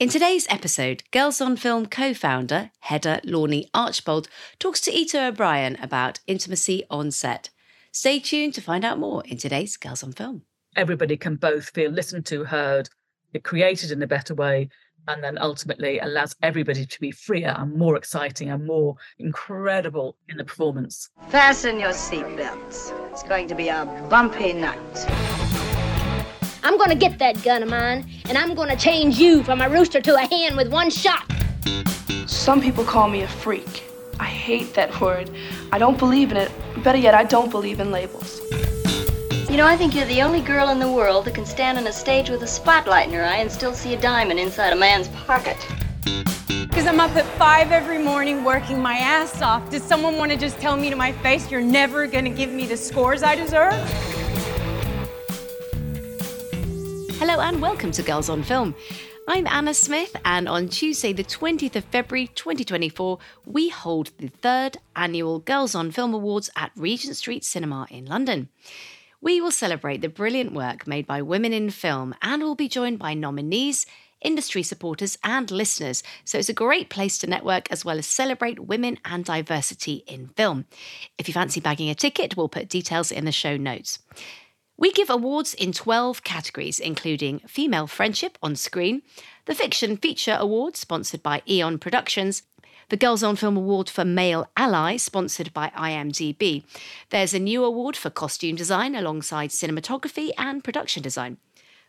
In today's episode, Girls on Film co founder Hedda Lornie Archbold talks to Ita O'Brien about intimacy on set. Stay tuned to find out more in today's Girls on Film. Everybody can both feel listened to, heard, created in a better way, and then ultimately allows everybody to be freer and more exciting and more incredible in the performance. Fasten your seatbelts. It's going to be a bumpy night. I'm gonna get that gun of mine, and I'm gonna change you from a rooster to a hen with one shot. Some people call me a freak. I hate that word. I don't believe in it. Better yet, I don't believe in labels. You know, I think you're the only girl in the world that can stand on a stage with a spotlight in her eye and still see a diamond inside a man's pocket. Because I'm up at five every morning working my ass off. Does someone want to just tell me to my face, you're never going to give me the scores I deserve? Hello and welcome to Girls on Film. I'm Anna Smith, and on Tuesday, the 20th of February 2024, we hold the third annual Girls on Film Awards at Regent Street Cinema in London. We will celebrate the brilliant work made by women in film and will be joined by nominees, industry supporters, and listeners. So it's a great place to network as well as celebrate women and diversity in film. If you fancy bagging a ticket, we'll put details in the show notes. We give awards in 12 categories, including Female Friendship on Screen, the Fiction Feature Award, sponsored by Eon Productions, the Girls on Film Award for Male Ally, sponsored by IMDb. There's a new award for costume design alongside cinematography and production design.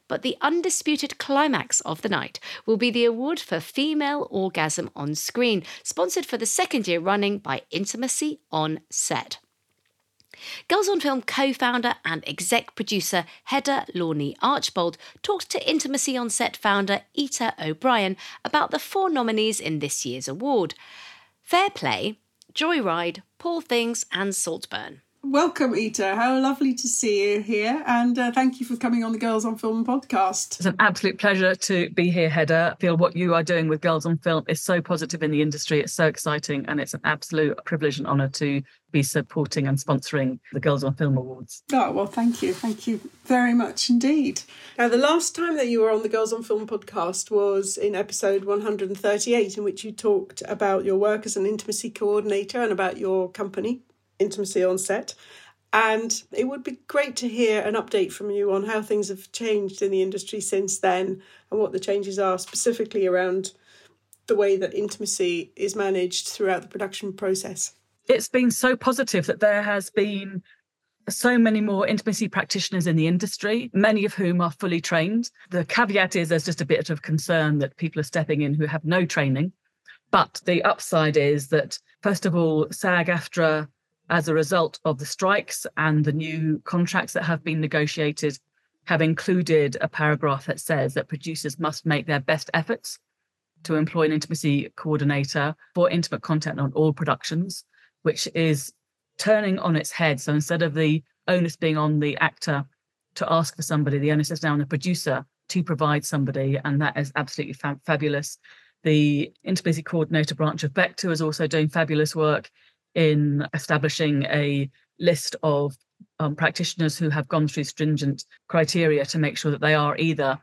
But the undisputed climax of the night will be the award for Female Orgasm on Screen, sponsored for the second year running by Intimacy on Set. Girls on Film co founder and exec producer Hedda Lornie Archbold talked to Intimacy on Set founder Ita O'Brien about the four nominees in this year's award Fair Play, Joyride, Poor Things, and Saltburn. Welcome, Ita. How lovely to see you here. And uh, thank you for coming on the Girls on Film podcast. It's an absolute pleasure to be here, Hedda. I feel what you are doing with Girls on Film is so positive in the industry. It's so exciting. And it's an absolute privilege and honour to be supporting and sponsoring the Girls on Film Awards. Oh, well, thank you. Thank you very much indeed. Now, the last time that you were on the Girls on Film podcast was in episode 138, in which you talked about your work as an intimacy coordinator and about your company intimacy on set. And it would be great to hear an update from you on how things have changed in the industry since then and what the changes are specifically around the way that intimacy is managed throughout the production process. It's been so positive that there has been so many more intimacy practitioners in the industry, many of whom are fully trained. The caveat is there's just a bit of concern that people are stepping in who have no training. But the upside is that, first of all, SAG AFTRA as a result of the strikes and the new contracts that have been negotiated have included a paragraph that says that producers must make their best efforts to employ an intimacy coordinator for intimate content on all productions, which is turning on its head. So instead of the onus being on the actor to ask for somebody, the onus is now on the producer to provide somebody, and that is absolutely fa- fabulous. The intimacy coordinator branch of BECTU is also doing fabulous work in establishing a list of um, practitioners who have gone through stringent criteria to make sure that they are either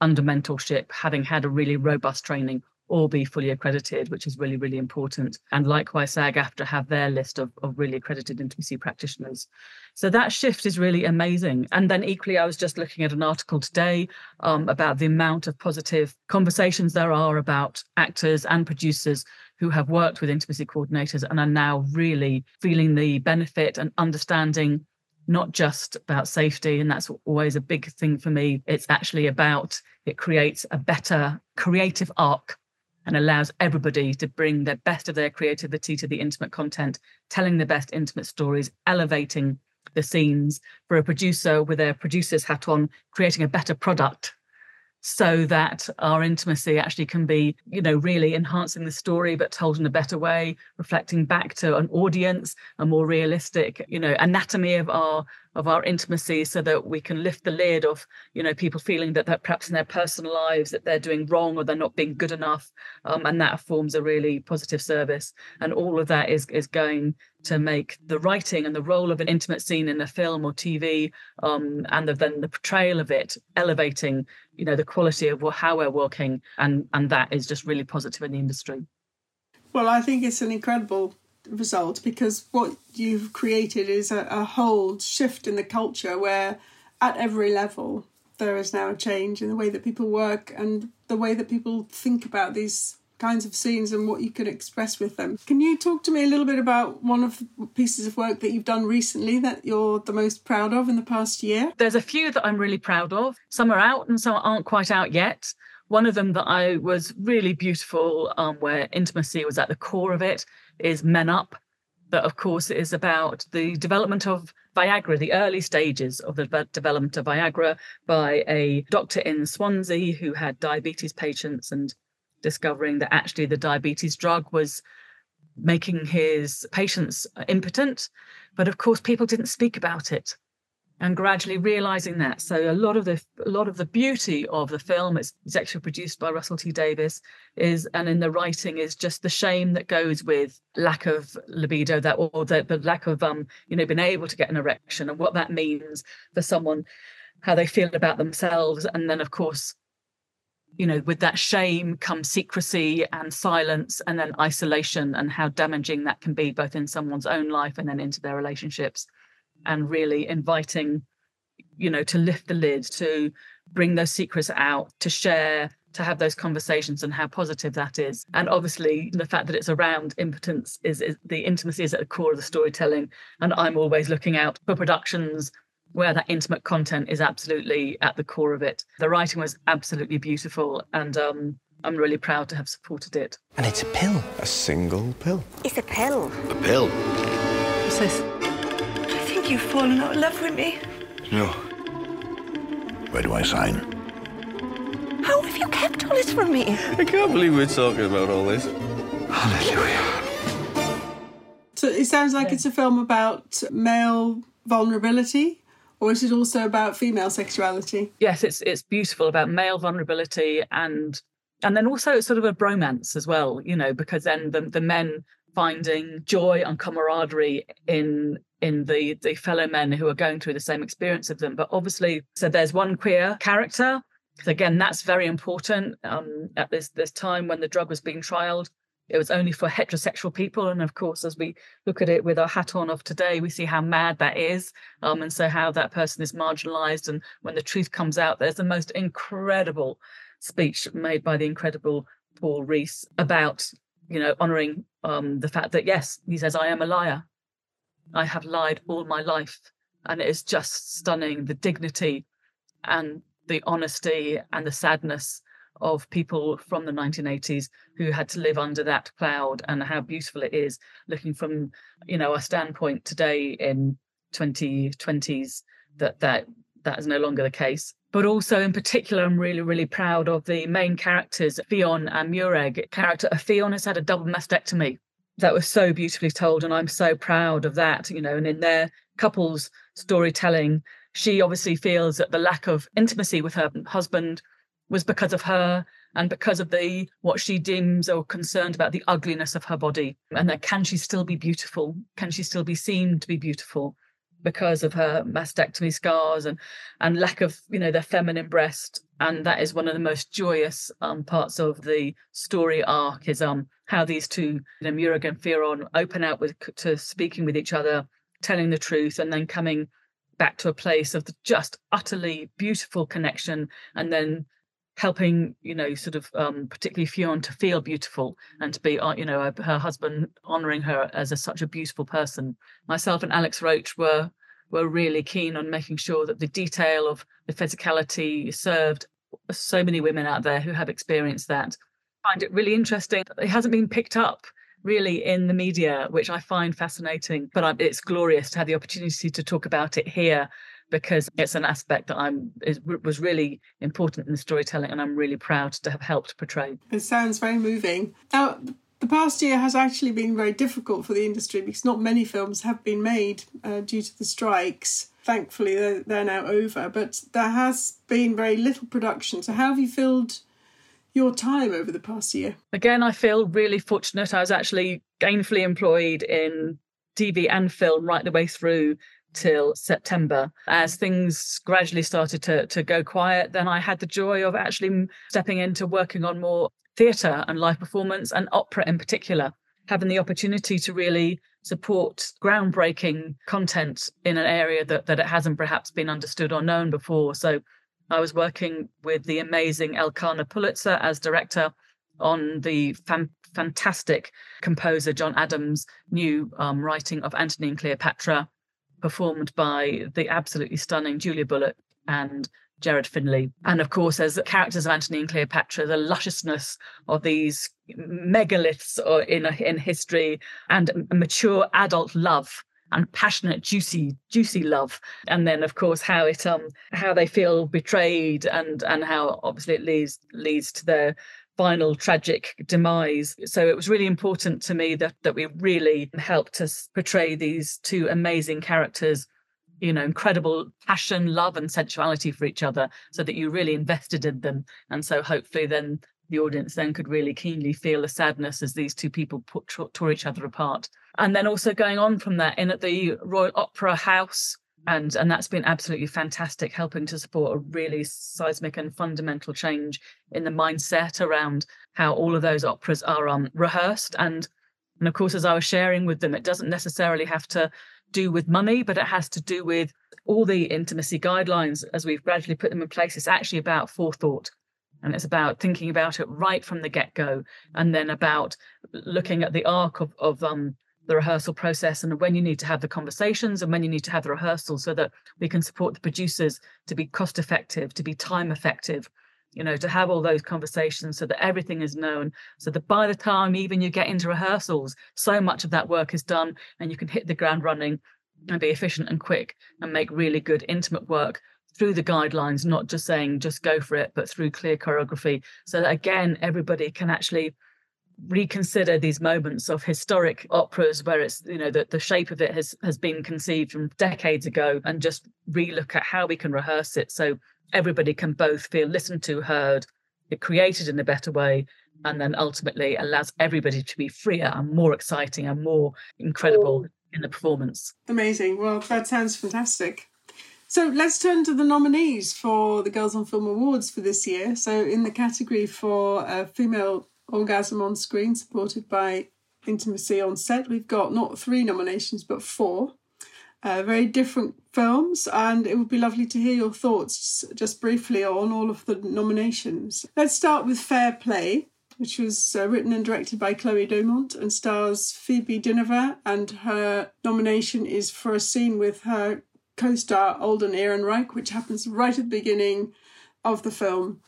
under mentorship, having had a really robust training, or be fully accredited, which is really, really important. And likewise, SAG AFTRA have their list of, of really accredited intimacy practitioners. So that shift is really amazing. And then equally, I was just looking at an article today um, about the amount of positive conversations there are about actors and producers who have worked with intimacy coordinators and are now really feeling the benefit and understanding not just about safety and that's always a big thing for me it's actually about it creates a better creative arc and allows everybody to bring the best of their creativity to the intimate content telling the best intimate stories elevating the scenes for a producer with their producer's hat on creating a better product so that our intimacy actually can be, you know, really enhancing the story, but told in a better way, reflecting back to an audience, a more realistic, you know, anatomy of our of our intimacy so that we can lift the lid of you know people feeling that that perhaps in their personal lives that they're doing wrong or they're not being good enough um, and that forms a really positive service. And all of that is is going to make the writing and the role of an intimate scene in a film or tv um, and the, then the portrayal of it elevating you know the quality of how we're working and and that is just really positive in the industry. Well i think it's an incredible result because what you've created is a, a whole shift in the culture where at every level there is now a change in the way that people work and the way that people think about these kinds of scenes and what you can express with them. Can you talk to me a little bit about one of the pieces of work that you've done recently that you're the most proud of in the past year? There's a few that I'm really proud of. Some are out and some aren't quite out yet. One of them that I was really beautiful, um, where intimacy was at the core of it, is Men Up. That, of course, is about the development of Viagra, the early stages of the development of Viagra by a doctor in Swansea who had diabetes patients and discovering that actually the diabetes drug was making his patients impotent. But of course, people didn't speak about it and gradually realizing that. So a lot of the a lot of the beauty of the film, it's, it's actually produced by Russell T Davies, is and in the writing is just the shame that goes with lack of libido, that or the, the lack of um you know being able to get an erection and what that means for someone, how they feel about themselves, and then of course. You know, with that shame comes secrecy and silence, and then isolation, and how damaging that can be both in someone's own life and then into their relationships and really inviting you know to lift the lid to bring those secrets out to share to have those conversations and how positive that is and obviously the fact that it's around impotence is, is the intimacy is at the core of the storytelling and i'm always looking out for productions where that intimate content is absolutely at the core of it the writing was absolutely beautiful and um, I'm really proud to have supported it. And it's a pill. A single pill. It's a pill. A pill. What's this? you've fallen out of love with me? No. Where do I sign? How have you kept all this from me? I can't believe we're talking about all this. Hallelujah. So it sounds like it's a film about male vulnerability or is it also about female sexuality? Yes, it's it's beautiful about male vulnerability and and then also it's sort of a bromance as well, you know, because then the the men finding joy and camaraderie in in the the fellow men who are going through the same experience of them. But obviously so there's one queer character. Because again that's very important um, at this this time when the drug was being trialed. It was only for heterosexual people and of course as we look at it with our hat on of today we see how mad that is um, and so how that person is marginalized. And when the truth comes out there's the most incredible speech made by the incredible paul rhys about you know honoring um, the fact that yes he says i am a liar. I have lied all my life. And it is just stunning the dignity and the honesty and the sadness of people from the 1980s who had to live under that cloud and how beautiful it is. Looking from you know our standpoint today in 2020s that that that is no longer the case but also in particular i'm really really proud of the main characters Fionn and Meurig. Character uh, Fionn has had a double mastectomy. That was so beautifully told and i'm so proud of that you know and in their couples storytelling she obviously feels that the lack of intimacy with her husband was because of her and because of the what she deems or concerned about the ugliness of her body. And that can she still be beautiful? Can she still be seen to be beautiful because of her mastectomy scars and and lack of you know their feminine breast. And that is one of the most joyous um, parts of the story arc is um how these two you know Meurig and Fionn open out with to speaking with each other telling the truth and then coming back to a place of just utterly beautiful connection and then helping you know sort of um, particularly Fionn to feel beautiful and to be uh, you know her husband honoring her as a, such a beautiful person. Myself and Alex Roach were were really keen on making sure that the detail of the physicality served so many women out there who have experienced that. Find it really interesting it hasn't been picked up really in the media which I find fascinating but it's glorious to have the opportunity to talk about it here because it's an aspect that I'm was really important in the storytelling, and I'm really proud to have helped portray. It sounds very moving. Now, the past year has actually been very difficult for the industry because not many films have been made uh, due to the strikes. Thankfully, they're, they're now over, but there has been very little production. So, how have you filled your time over the past year? Again, I feel really fortunate. I was actually gainfully employed in TV and film right the way through till September. As things gradually started to, to go quiet, then I had the joy of actually stepping into working on more theatre and live performance and opera in particular, having the opportunity to really support groundbreaking content in an area that, that it hasn't perhaps been understood or known before. So I was working with the amazing Elkhanah Pulitzer as director on the fan- fantastic composer John Adams' new um, writing of Antony and Cleopatra, performed by the absolutely stunning Julia Bullock and Gerald Finley. And of course, as characters of Antony and Cleopatra, the lusciousness of these megaliths in, in history and mature adult love and passionate juicy juicy love and then of course how it um how they feel betrayed and and how obviously it leads leads to their final tragic demise. So it was really important to me that that we really helped us portray these two amazing characters you know incredible passion love and sensuality for each other so that you really invested in them. And so hopefully then the audience then could really keenly feel the sadness as these two people put, tore each other apart. And then also going on from that in at the royal opera house and and that's been absolutely fantastic helping to support a really seismic and fundamental change in the mindset around how all of those operas are um, rehearsed and and of course as i was sharing with them it doesn't necessarily have to do with money, but it has to do with all the intimacy guidelines as we've gradually put them in place. It's actually about forethought. And it's about thinking about it right from the get go, and then about looking at the arc of, of um, the rehearsal process and when you need to have the conversations and when you need to have the rehearsals so that we can support the producers to be cost effective, to be time effective, you know, to have all those conversations so that everything is known, so that by the time even you get into rehearsals, so much of that work is done and you can hit the ground running and be efficient and quick and make really good intimate work through the guidelines, not just saying just go for it, but through clear choreography. So that again, everybody can actually reconsider these moments of historic operas where it's you know that the shape of it has has been conceived from decades ago and just relook at how we can rehearse it so everybody can both feel listened to, heard, it created in a better way, and then ultimately allows everybody to be freer and more exciting and more incredible in the performance. Amazing. Well, that sounds fantastic. So let's turn to the nominees for the Girls on Film Awards for this year. So, in the category for uh, female orgasm on screen, supported by intimacy on set, we've got not three nominations but four uh, very different films, and it would be lovely to hear your thoughts just briefly on all of the nominations. Let's start with Fair Play, which was uh, written and directed by Chloe Domont and stars Phoebe Dynevor, and her nomination is for a scene with her co star Alden Ehrenreich, which happens right at the beginning of the film.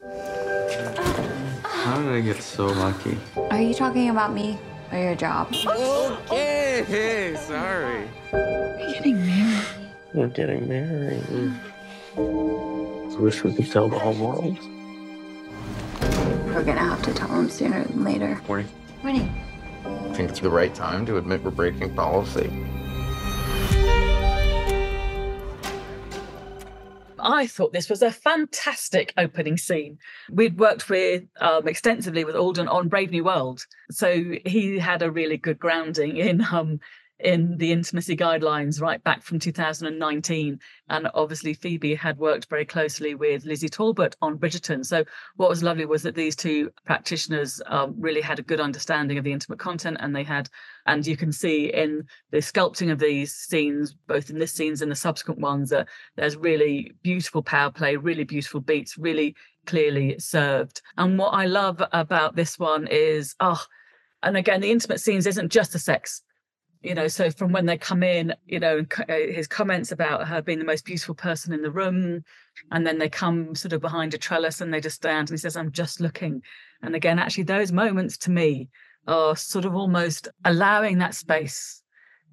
How did I get so lucky? Are you talking about me or your job? Okay, hey, sorry. Are you getting married? We're getting married. I wish we could tell the whole world. We're gonna have to tell them sooner than later. Morning. Morning. I think it's the right time to admit we're breaking policy. I thought this was a fantastic opening scene. We'd worked with um, extensively with Alden on Brave New World, so he had a really good grounding in um, in the intimacy guidelines right back from 2019. And obviously, Phoebe had worked very closely with Lizzie Talbot on Bridgerton. So, what was lovely was that these two practitioners um, really had a good understanding of the intimate content, and they had, and you can see in the sculpting of these scenes, both in this scenes and the subsequent ones, that there's really beautiful power play, really beautiful beats, really clearly served. And what I love about this one is, oh, and again, the intimate scenes isn't just the sex you know so from when they come in you know uh, his comments about her being the most beautiful person in the room and then they come sort of behind a trellis and they just stand and he says i'm just looking and again actually those moments to me are sort of almost allowing that space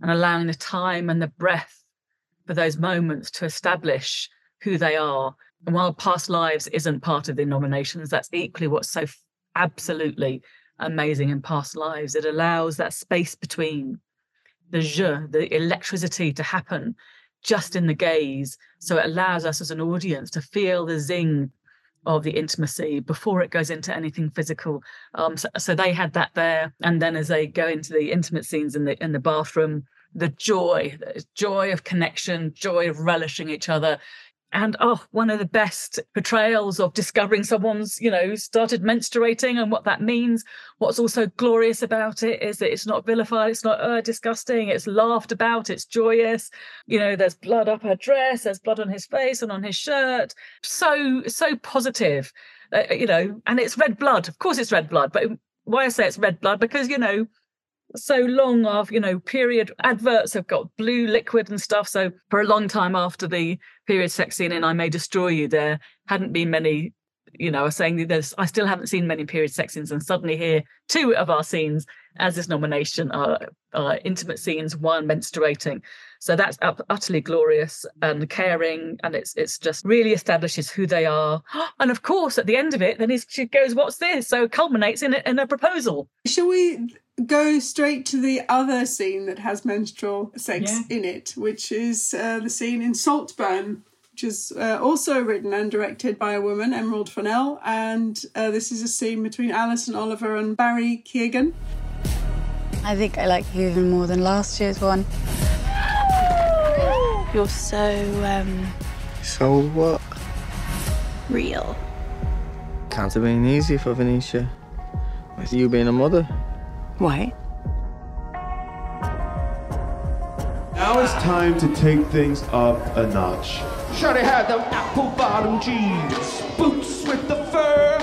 and allowing the time and the breath for those moments to establish who they are and while past lives isn't part of the nominations that's equally what's so absolutely amazing in past lives. It allows that space between the je, the electricity to happen just in the gaze. So it allows us as an audience to feel the zing of the intimacy before it goes into anything physical. Um, so, so they had that there, and then as they go into the intimate scenes in the in the bathroom, the joy, the joy of connection, joy of relishing each other, and oh one of the best portrayals of discovering someone's you know started menstruating and what that means. What's also glorious about it is that it's not vilified it's not uh, disgusting it's laughed about it's joyous. You know there's blood up her dress there's blood on his face and on his shirt. So so positive uh, you know and it's red blood. Of course it's red blood but why i say it's red blood? Because you know so long of you know period adverts have got blue liquid and stuff. So for a long time after the period sex scene in i may destroy you there hadn't been many you know are saying there's i still haven't seen many period sex scenes and suddenly here two of our scenes as this nomination are, are intimate scenes one menstruating. So that's utterly glorious and caring and it's it's just really establishes who they are. And of course at the end of it then she goes what's this? So it culminates in a, in a proposal. Shall we go straight to the other scene that has menstrual sex yeah. in it, which is uh, the scene in Saltburn, which is uh, also written and directed by a woman, Emerald Fennell. And uh, this is a scene between Alison Oliver and Barry Keoghan. I think I like you even more than last year's one. You're so, um. So what? Real. Can't have been easy for Venetia. With you being a mother. Why? Now it's time to take things up a notch. Shawty had them apple bottom jeans, boots with the fur.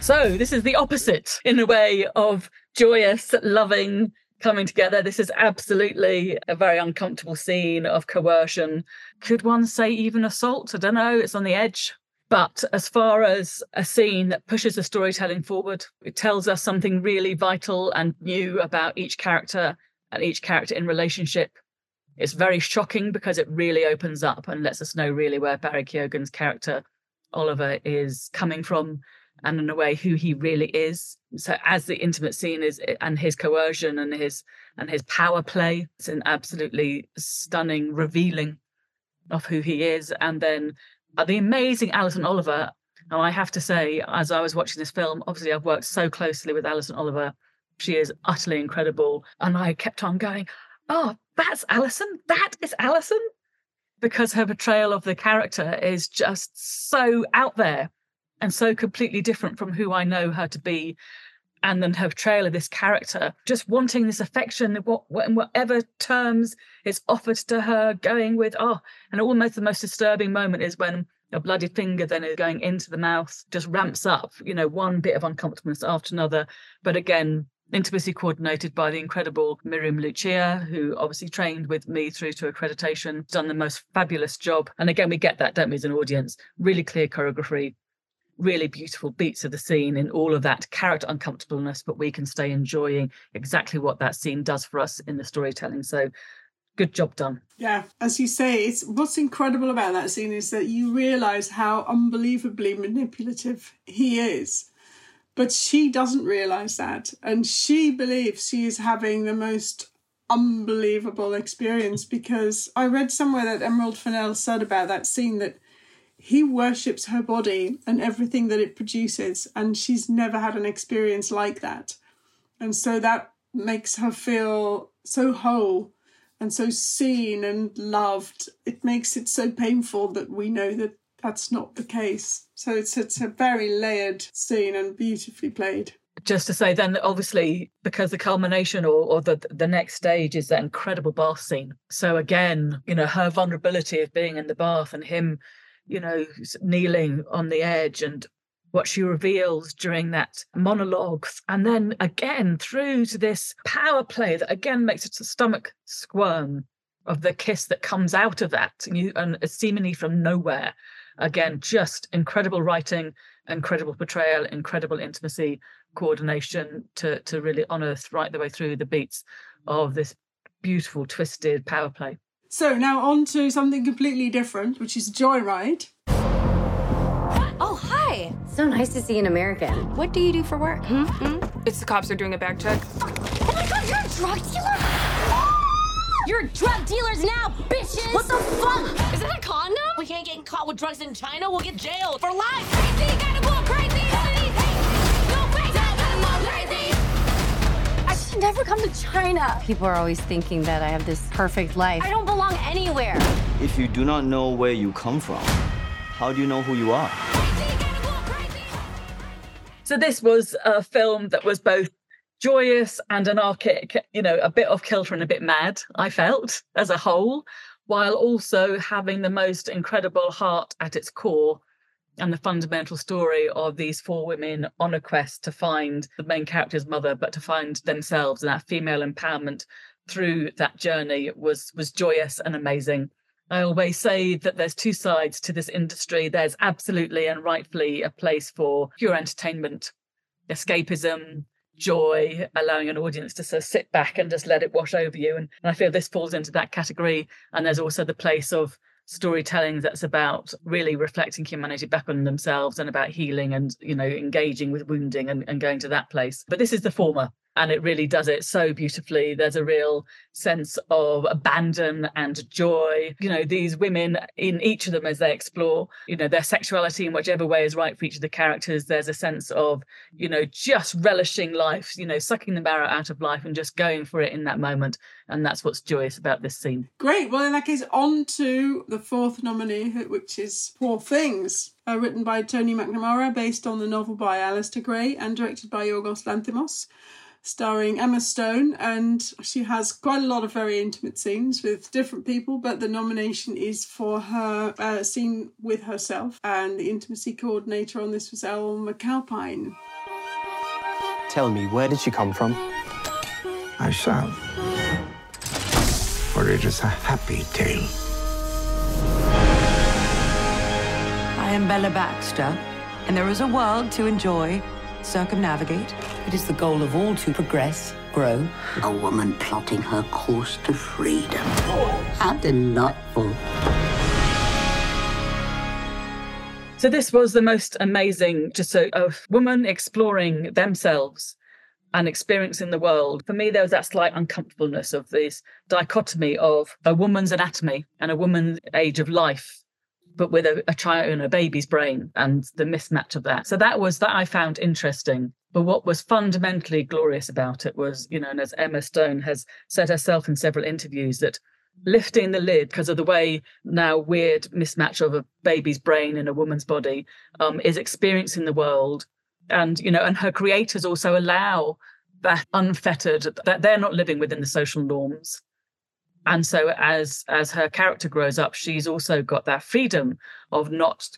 So this is the opposite, in a way, of joyous, loving coming together. This is absolutely a very uncomfortable scene of coercion. Could one say even assault? I don't know. It's on the edge. But as far as a scene that pushes the storytelling forward, it tells us something really vital and new about each character and each character in relationship. It's very shocking because it really opens up and lets us know really where Barry Keoghan's character, Oliver, is coming from and in a way who he really is. So as the intimate scene is and his coercion and his and his power play, it's an absolutely stunning revealing of who he is. And then Uh, the amazing Alison Oliver. And I have to say, as I was watching this film, obviously I've worked so closely with Alison Oliver. She is utterly incredible. And I kept on going, oh, that's Alison. That is Alison. Because her portrayal of the character is just so out there and so completely different from who I know her to be. And then her portrayal of this character, just wanting this affection, what, in whatever terms it's offered to her, going with, oh, and almost the most disturbing moment is when a bloody finger then is going into the mouth, just ramps up, you know, one bit of uncomfortableness after another. But again, intimacy coordinated by the incredible Miriam Lucia, who obviously trained with me through to accreditation, done the most fabulous job. And again, we get that, don't we, as an audience? Really clear choreography, really beautiful beats of the scene in all of that character uncomfortableness, but we can stay enjoying exactly what that scene does for us in the storytelling. So good job done. Yeah, as you say, it's what's incredible about that scene is that you realize how unbelievably manipulative he is. But she doesn't realize that, and she believes she is having the most unbelievable experience because I read somewhere that Emerald Fennell said about that scene that he worships her body and everything that it produces, and she's never had an experience like that. And so that makes her feel so whole and so seen and loved. It makes it so painful that we know that that's not the case. So it's it's a very layered scene and beautifully played. Just to say, then obviously because the culmination or, or the the next stage is that incredible bath scene. So again, you know, her vulnerability of being in the bath and him, you know, kneeling on the edge and what she reveals during that monologue. And then again through to this power play that again makes its stomach squirm of the kiss that comes out of that and, you, and seemingly from nowhere. Again, just incredible writing, incredible portrayal, incredible intimacy, coordination to, to really unearth right the way through the beats of this beautiful, twisted power play. So now on to something completely different, which is Joyride. Oh, hi. So nice to see an American. What do you do for work? Hmm? It's the cops are doing a bag check. Oh my god, you're a drug dealer? You're drug dealers now, bitches! What the fuck? Is that a condom? We can't get caught with drugs in China. We'll get jailed for life. Should never come to China. People are always thinking that I have this perfect life. I don't belong anywhere. If you do not know where you come from, how do you know who you are? So this was a film that was both joyous and anarchic, you know, a bit off kilter and a bit mad, I felt as a whole, while also having the most incredible heart at its core and the fundamental story of these four women on a quest to find the main character's mother, but to find themselves and that female empowerment through that journey was was joyous and amazing. I always say that there's two sides to this industry. There's absolutely and rightfully a place for pure entertainment, escapism, joy, allowing an audience to sort of sit back and just let it wash over you. And, and I feel this falls into that category. And there's also the place of storytelling that's about really reflecting humanity back on themselves and about healing and you know engaging with wounding and, and going to that place. But this is the former and it really does it so beautifully. There's a real sense of abandon and joy. You know, these women in each of them as they explore, you know, their sexuality in whichever way is right for each of the characters. There's a sense of, you know, just relishing life, you know, sucking the marrow out of life and just going for it in that moment. And that's what's joyous about this scene. Great. Well, in that case, on to the fourth nominee, which is Poor Things. Uh, written by Tony McNamara, based on the novel by Alasdair Gray, and directed by Yorgos Lanthimos starring Emma Stone, and she has quite a lot of very intimate scenes with different people. But the nomination is for her uh, scene with herself, and the intimacy coordinator on this was Elle McAlpine. Tell me, where did she come from? I shall. For it is a happy tale. I am Bella Baxter, and there is a world to enjoy, circumnavigate. It is the goal of all to progress, grow. A woman plotting her course to freedom. How delightful. So this was the most amazing, just a, a woman exploring themselves and experiencing the world. For me, there was that slight uncomfortableness of this dichotomy of a woman's anatomy and a woman's age of life but with a, a child and a baby's brain and the mismatch of that. So that was that I found interesting. But what was fundamentally glorious about it was, you know, and as Emma Stone has said herself in several interviews, that lifting the lid because of the way now weird mismatch of a baby's brain in a woman's body um, is experiencing the world. And, you know, and her creators also allow that unfettered, that they're not living within the social norms and so as as her character grows up she's also got that freedom of not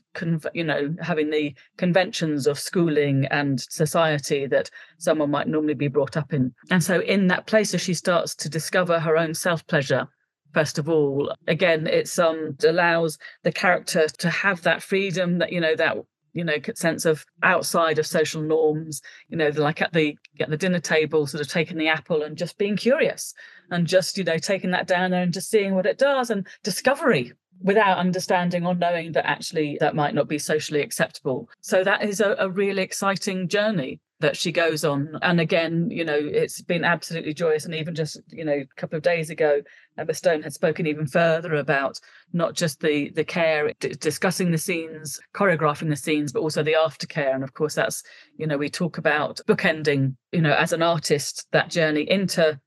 you know having the conventions of schooling and society that someone might normally be brought up in. And so in that place as she starts to discover her own self pleasure first of all again it's um allows the character to have that freedom that you know that you know sense of outside of social norms you know like at the at the dinner table sort of taking the apple and just being curious and just you know taking that down there and just seeing what it does and discovery without understanding or knowing that actually that might not be socially acceptable so that is a, a really exciting journey that she goes on. And again, you know, it's been absolutely joyous. And even just, you know, a couple of days ago, Emma Stone had spoken even further about not just the the care, d- discussing the scenes, choreographing the scenes, but also the aftercare. And of course, that's, you know, we talk about bookending, you know, as an artist, that journey into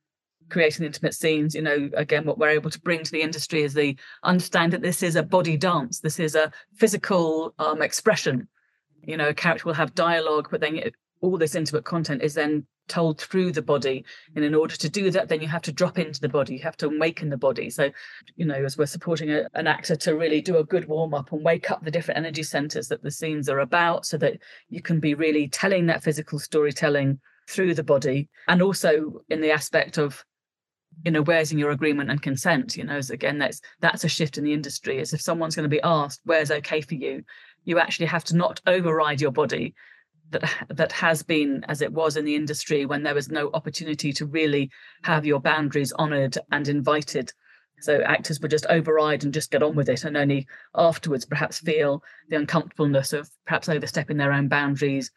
creating intimate scenes you know again what we're able to bring to the industry is the understand that this is a body dance this is a physical um, expression. You know a character will have dialogue but then all this intimate content is then told through the body. And in order to do that then you have to drop into the body you have to awaken the body. So you know as we're supporting a, an actor to really do a good warm up and wake up the different energy centers that the scenes are about so that you can be really telling that physical storytelling through the body and also in the aspect of you know where's in your agreement and consent you know as again that's that's a shift in the industry. Is if someone's going to be asked where's okay for you? you actually have to not override your body that that has been as it was in the industry when there was no opportunity to really have your boundaries honored and invited. So actors would just override and just get on with it, and only afterwards perhaps feel the uncomfortableness of perhaps overstepping their own boundaries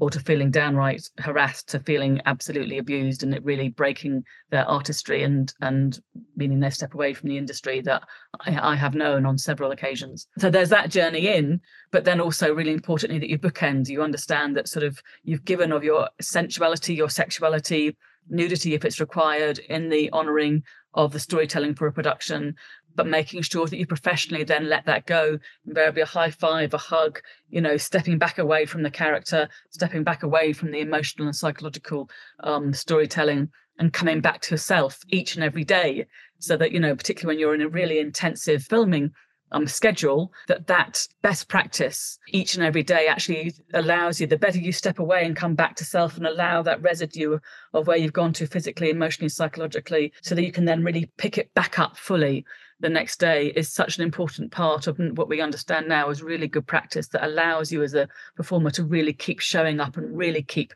or to feeling downright harassed to feeling absolutely abused and it really breaking their artistry and and meaning they step away from the industry that I, I, have known on several occasions. So there's that journey in but then also really importantly that you bookend. You understand that sort of you've given of your sensuality your sexuality nudity if it's required in the honoring of the storytelling for a production but making sure that you professionally then let that go. Invariably a high five a hug you know stepping back away from the character stepping back away from the emotional and psychological um, storytelling and coming back to yourself each and every day. So that you know particularly when you're in a really intensive filming um, schedule that that best practice each and every day actually allows you the better you step away and come back to self and allow that residue of where you've gone to physically emotionally psychologically so that you can then really pick it back up fully the next day is such an important part of what we understand now as really good practice that allows you as a performer to really keep showing up and really keep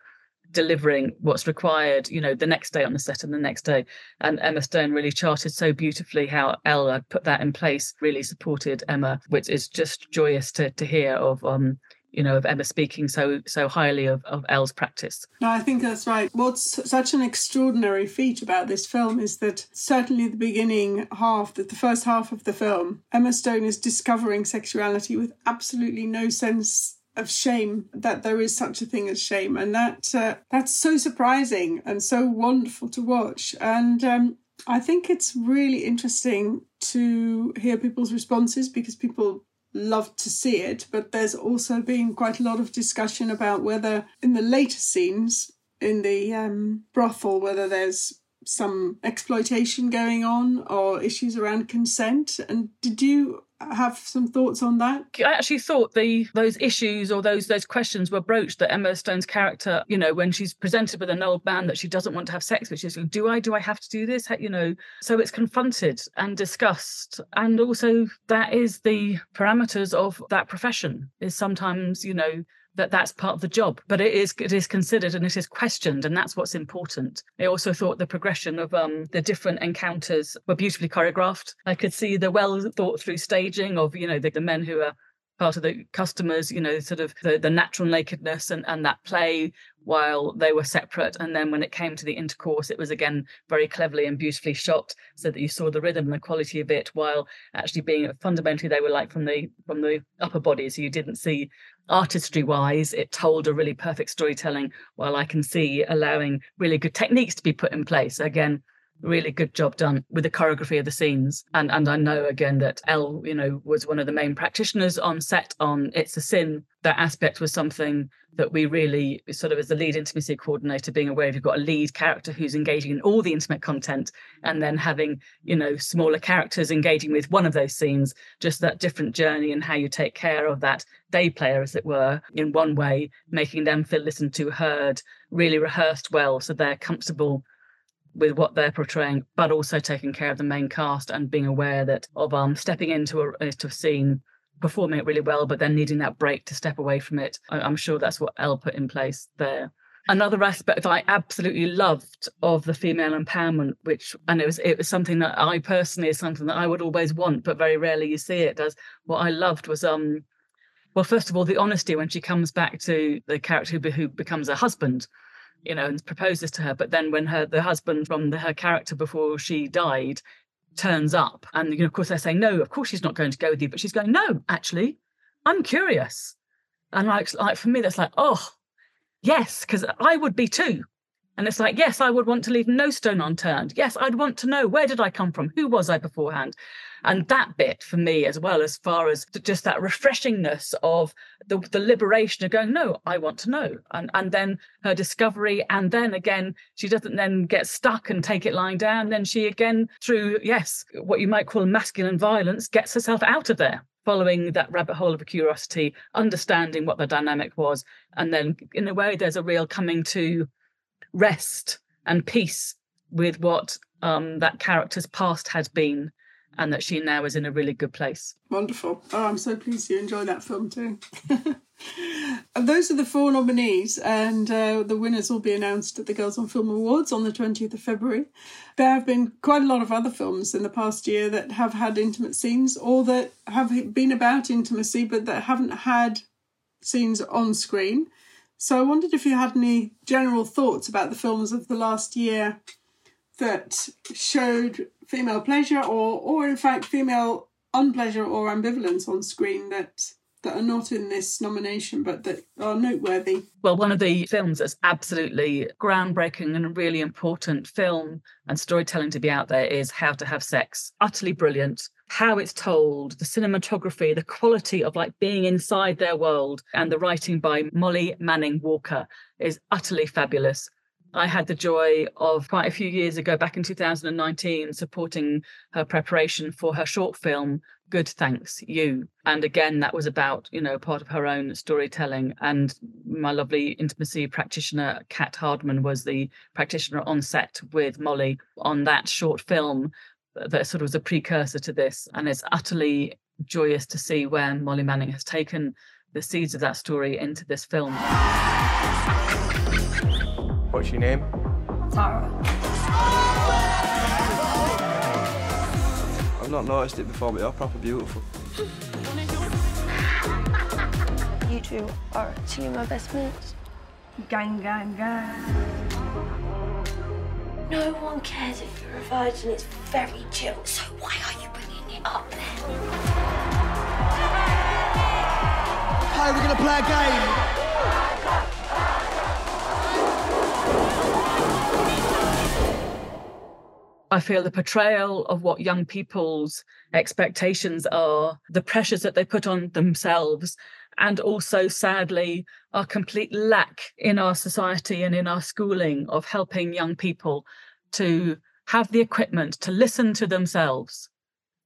delivering what's required, you know, the next day on the set and the next day. And Emma Stone really charted so beautifully how Ella put that in place, really supported Emma, which is just joyous to to hear of um you know, of Emma speaking so so highly of, of Elle's practice. No, I think that's right. What's such an extraordinary feat about this film is that certainly the beginning half, that the first half of the film, Emma Stone is discovering sexuality with absolutely no sense of shame that there is such a thing as shame and that uh, that's so surprising and so wonderful to watch and um, I think it's really interesting to hear people's responses because people love to see it but there's also been quite a lot of discussion about whether in the later scenes in the um, brothel whether there's some exploitation going on or issues around consent. And did you have some thoughts on that? I actually thought the those issues or those those questions were broached that Emma Stone's character, you know, when she's presented with an old man that she doesn't want to have sex with, she's like, do I do I have to do this? You know, so it's confronted and discussed, and also that is the parameters of that profession. Is sometimes you know that that's part of the job but it is it is considered and it is questioned and that's what's important. I also thought the progression of um the different encounters were beautifully choreographed. I could see the well thought through staging of you know the, the men who are part of the customers, you know, sort of the, the natural nakedness and, and that play while they were separate. And then when it came to the intercourse, it was again very cleverly and beautifully shot so that you saw the rhythm and the quality of it while actually being fundamentally they were like from the from the upper body. So you didn't see artistry wise, it told a really perfect storytelling while I can see allowing really good techniques to be put in place. Again, really good job done with the choreography of the scenes. And and I know again that Elle, you know, was one of the main practitioners on set on It's a Sin. That aspect was something that we really sort of as the lead intimacy coordinator being aware of you've got a lead character who's engaging in all the intimate content and then having you know smaller characters engaging with one of those scenes just that different journey and how you take care of that day player as it were in one way making them feel listened to heard really rehearsed well so they're comfortable with what they're portraying, but also taking care of the main cast and being aware that of um stepping into a into a scene, performing it really well, but then needing that break to step away from it. I, I'm sure that's what Elle put in place there. Another aspect that I absolutely loved of the female empowerment, which and it was it was something that I personally is something that I would always want, but very rarely you see it. Does what I loved was um well, first of all, the honesty when she comes back to the character who, who becomes a husband you know, and proposes to her. But then when her the husband from the, her character before she died turns up, and you know, of course they're saying, no, of course she's not going to go with you, but she's going, no, actually, I'm curious. And like, like for me, that's like, oh, yes, because I would be too. And it's like, yes, I would want to leave no stone unturned. Yes, I'd want to know where did I come from? Who was I beforehand? And that bit for me, as well, as far as just that refreshingness of the, the liberation of going, no, I want to know. And, and then her discovery. And then again, she doesn't then get stuck and take it lying down. Then she again, through, yes, what you might call masculine violence, gets herself out of there following that rabbit hole of curiosity, understanding what the dynamic was. And then, in a way, there's a real coming to rest and peace with what um, that character's past had been and that she now is in a really good place. Wonderful. Oh, I'm so pleased you enjoy that film too. and those are the four nominees, and uh, the winners will be announced at the Girls on Film Awards on the 20th of February. There have been quite a lot of other films in the past year that have had intimate scenes or that have been about intimacy but that haven't had scenes on screen. So I wondered if you had any general thoughts about the films of the last year that showed female pleasure or or in fact female unpleasure or ambivalence on screen that that are not in this nomination but that are noteworthy. Well, one of the films that's absolutely groundbreaking and a really important film and storytelling to be out there is How to Have Sex. Utterly brilliant. How it's told, the cinematography, the quality of like being inside their world, and the writing by Molly Manning Walker is utterly fabulous. I had the joy of quite a few years ago, back in 2019, supporting her preparation for her short film, Good Thanks You. And again, that was about, you know, part of her own storytelling. And my lovely intimacy practitioner, Kat Hardman, was the practitioner on set with Molly on that short film that sort of was a precursor to this. And it's utterly joyous to see where Molly Manning has taken the seeds of that story into this film. What's your name? Tara. I've not noticed it before, but you're proper beautiful. You two are actually my best mates. Gang, gang, gang. No one cares if you're a virgin. It's very chill. So why are you bringing it up then? Hi, we're gonna play a game. I feel the portrayal of what young people's expectations are, the pressures that they put on themselves, and also, sadly, our complete lack in our society and in our schooling of helping young people to have the equipment to listen to themselves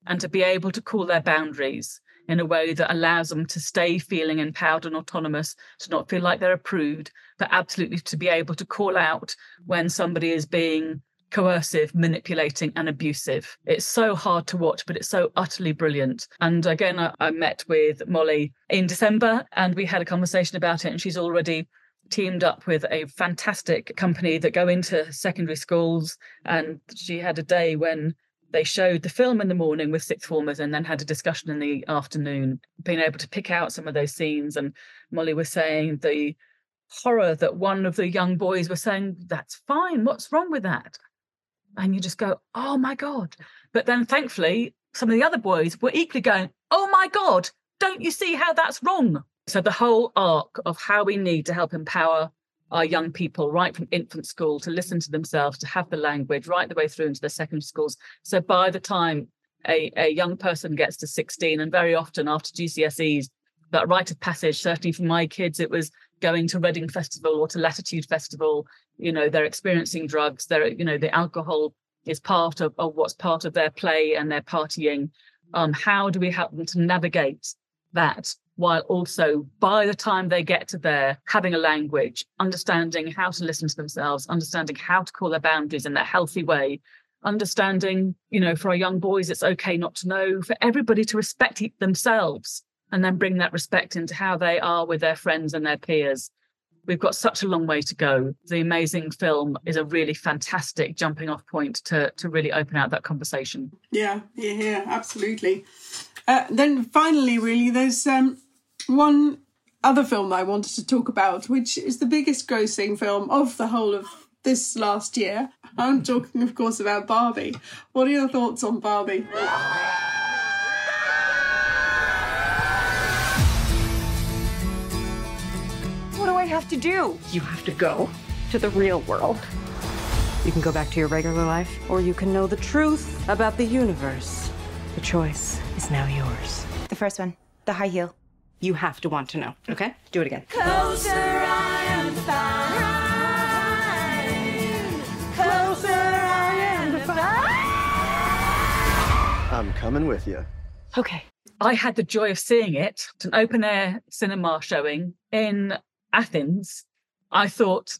and to be able to call their boundaries in a way that allows them to stay feeling empowered and autonomous, to not feel like they're approved, but absolutely to be able to call out when somebody is being coercive, manipulating, and abusive. It's so hard to watch, but it's so utterly brilliant. And again, I, I met with Molly in December and we had a conversation about it, and she's already teamed up with a fantastic company that go into secondary schools. And she had a day when they showed the film in the morning with sixth formers and then had a discussion in the afternoon, being able to pick out some of those scenes. And Molly was saying the horror that one of the young boys were saying, That's fine. What's wrong with that? And you just go, oh my God. But then thankfully, some of the other boys were equally going, oh my God, don't you see how that's wrong? So the whole arc of how we need to help empower our young people right from infant school to listen to themselves, to have the language right the way through into their secondary schools. So by the time a, a young person gets to 16, and very often after GCSEs, that rite of passage, certainly for my kids, it was going to Reading Festival or to Latitude Festival you know they're experiencing drugs they're you know the alcohol is part of, of what's part of their play and their partying. Um how do we help them to navigate that while also by the time they get to there having a language understanding how to listen to themselves understanding how to call their boundaries in that healthy way understanding you know for our young boys it's okay not to know for everybody to respect themselves and then bring that respect into how they are with their friends and their peers we've got such a long way to go. The amazing film is a really fantastic jumping off point to to really open out that conversation. Yeah, yeah, yeah absolutely. Uh, then finally, really, there's um, one other film I wanted to talk about, which is the biggest grossing film of the whole of this last year. I'm talking, of course, about Barbie. What are your thoughts on Barbie? Have to do? You have to go to the real world. You can go back to your regular life, or you can know the truth about the universe. The choice is now yours. The first one, the high heel. You have to want to know, okay? Do it again. Closer I am fine. Closer I am fine. I'm coming with you. Okay. I had the joy of seeing it, It's an open air cinema showing in Athens, I thought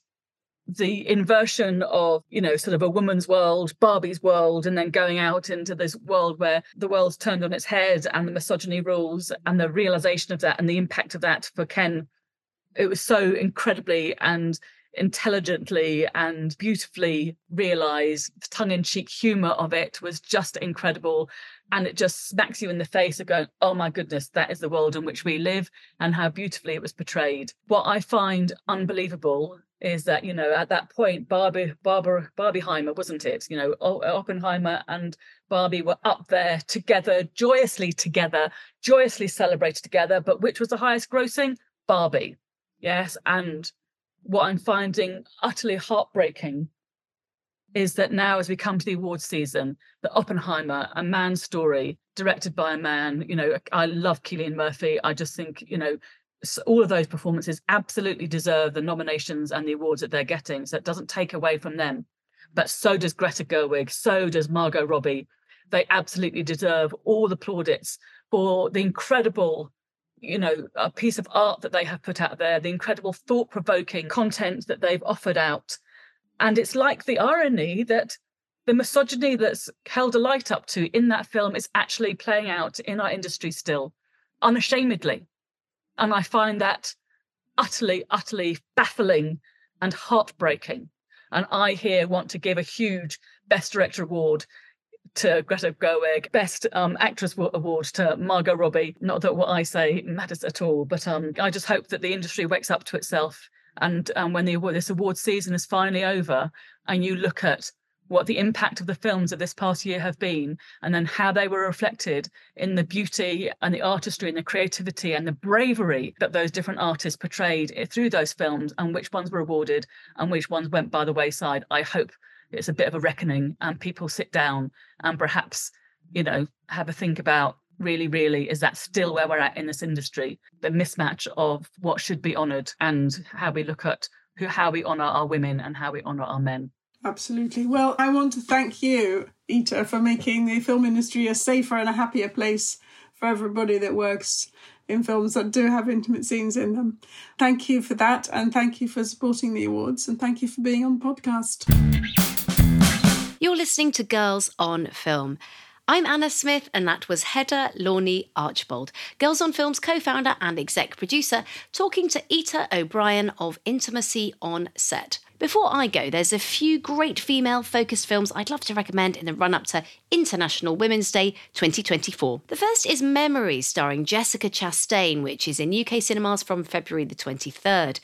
the inversion of, you know, sort of a woman's world, Barbie's world, and then going out into this world where the world's turned on its head and the misogyny rules and the realization of that and the impact of that for Ken. It was so incredibly and intelligently and beautifully realized. The tongue in cheek humor of it was just incredible. And it just smacks you in the face of going, oh my goodness, that is the world in which we live and how beautifully it was portrayed. What I find unbelievable is that, you know, at that point, Barbie, Barbara, Barbieheimer, wasn't it? You know, Oppenheimer and Barbie were up there together, joyously together, joyously celebrated together. But which was the highest grossing? Barbie. Yes. And what I'm finding utterly heartbreaking is that now, as we come to the awards season, Oppenheimer, a man's story, directed by a man, you know, I love Cillian Murphy. I just think, you know, all of those performances absolutely deserve the nominations and the awards that they're getting. So it doesn't take away from them. But so does Greta Gerwig, so does Margot Robbie. They absolutely deserve all the plaudits for the incredible you know a piece of art that they have put out there the incredible thought provoking content that they've offered out and it's like the irony that the misogyny that's held a light up to in that film is actually playing out in our industry still unashamedly and i find that utterly utterly baffling and heartbreaking and i here want to give a huge best director award to Greta Gerwig, Best um, Actress Award to Margot Robbie. Not that what I say matters at all, but um, I just hope that the industry wakes up to itself. And um, when the this award season is finally over, and you look at what the impact of the films of this past year have been, and then how they were reflected in the beauty and the artistry and the creativity and the bravery that those different artists portrayed through those films, and which ones were awarded and which ones went by the wayside. I hope it's a bit of a reckoning and people sit down and perhaps you know have a think about really really is that still where we're at in this industry the mismatch of what should be honored and how we look at who how we honor our women and how we honor our men absolutely well i want to thank you ita for making the film industry a safer and a happier place for everybody that works in films that do have intimate scenes in them. Thank you for that, and thank you for supporting the awards, and thank you for being on the podcast. You're listening to Girls on Film. I'm Anna Smith, and that was Hedda Lornie Archbold, Girls on Film's co founder and exec producer, talking to Ita O'Brien of Intimacy on Set. Before I go, there's a few great female focused films I'd love to recommend in the run up to International Women's Day 2024. The first is Memories, starring Jessica Chastain, which is in UK cinemas from February the 23rd.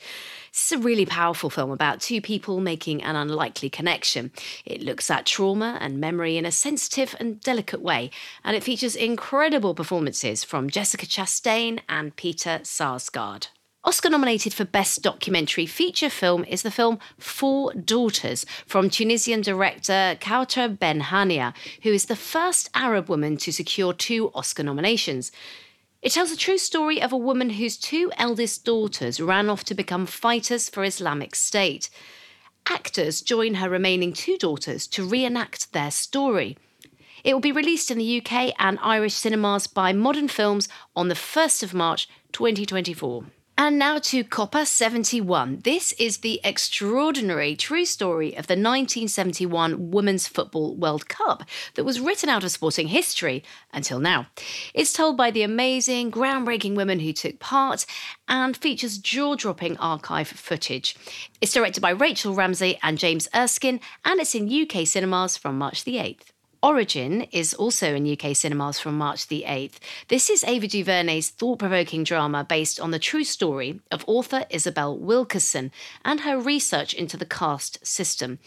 This is a really powerful film about two people making an unlikely connection. It looks at trauma and memory in a sensitive and delicate way, and it features incredible performances from Jessica Chastain and Peter Sarsgaard. Oscar nominated for Best Documentary Feature Film is the film Four Daughters from Tunisian director Kaouther Ben Hania, who is the first Arab woman to secure two Oscar nominations. It tells the true story of a woman whose two eldest daughters ran off to become fighters for Islamic State. Actors join her remaining two daughters to reenact their story. It will be released in the UK and Irish cinemas by Modern Films on the 1st of March 2024. And now to Copa 71. This is the extraordinary true story of the 1971 Women's Football World Cup that was written out of sporting history until now. It's told by the amazing, groundbreaking women who took part and features jaw dropping archive footage. It's directed by Rachel Ramsay and James Erskine, and it's in UK cinemas from March the 8th. Origin is also in UK cinemas from March the 8th. This is Ava DuVernay's thought provoking drama based on the true story of author Isabel Wilkerson and her research into the caste system.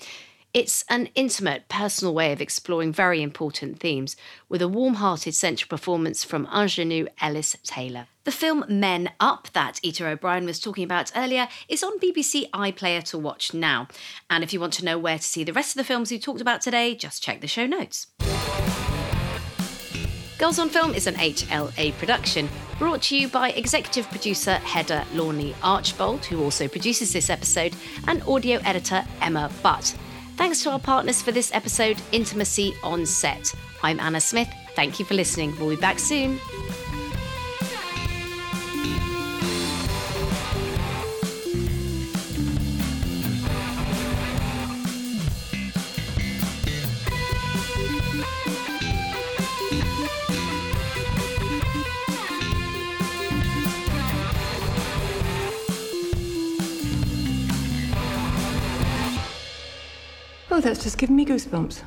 It's an intimate, personal way of exploring very important themes, with a warm hearted central performance from Aunjanue Ellis Taylor. The film Men Up, that Ita O'Brien was talking about earlier, is on BBC iPlayer to watch now. And if you want to know where to see the rest of the films we talked about today, just check the show notes. Girls on Film is an HLA production, brought to you by executive producer Hedda Lornie Archbold, who also produces this episode, and audio editor Emma Butt. Thanks to our partners for this episode, Intimacy on Set. I'm Anna Smith. Thank you for listening. We'll be back soon. Oh, that's just giving me goosebumps.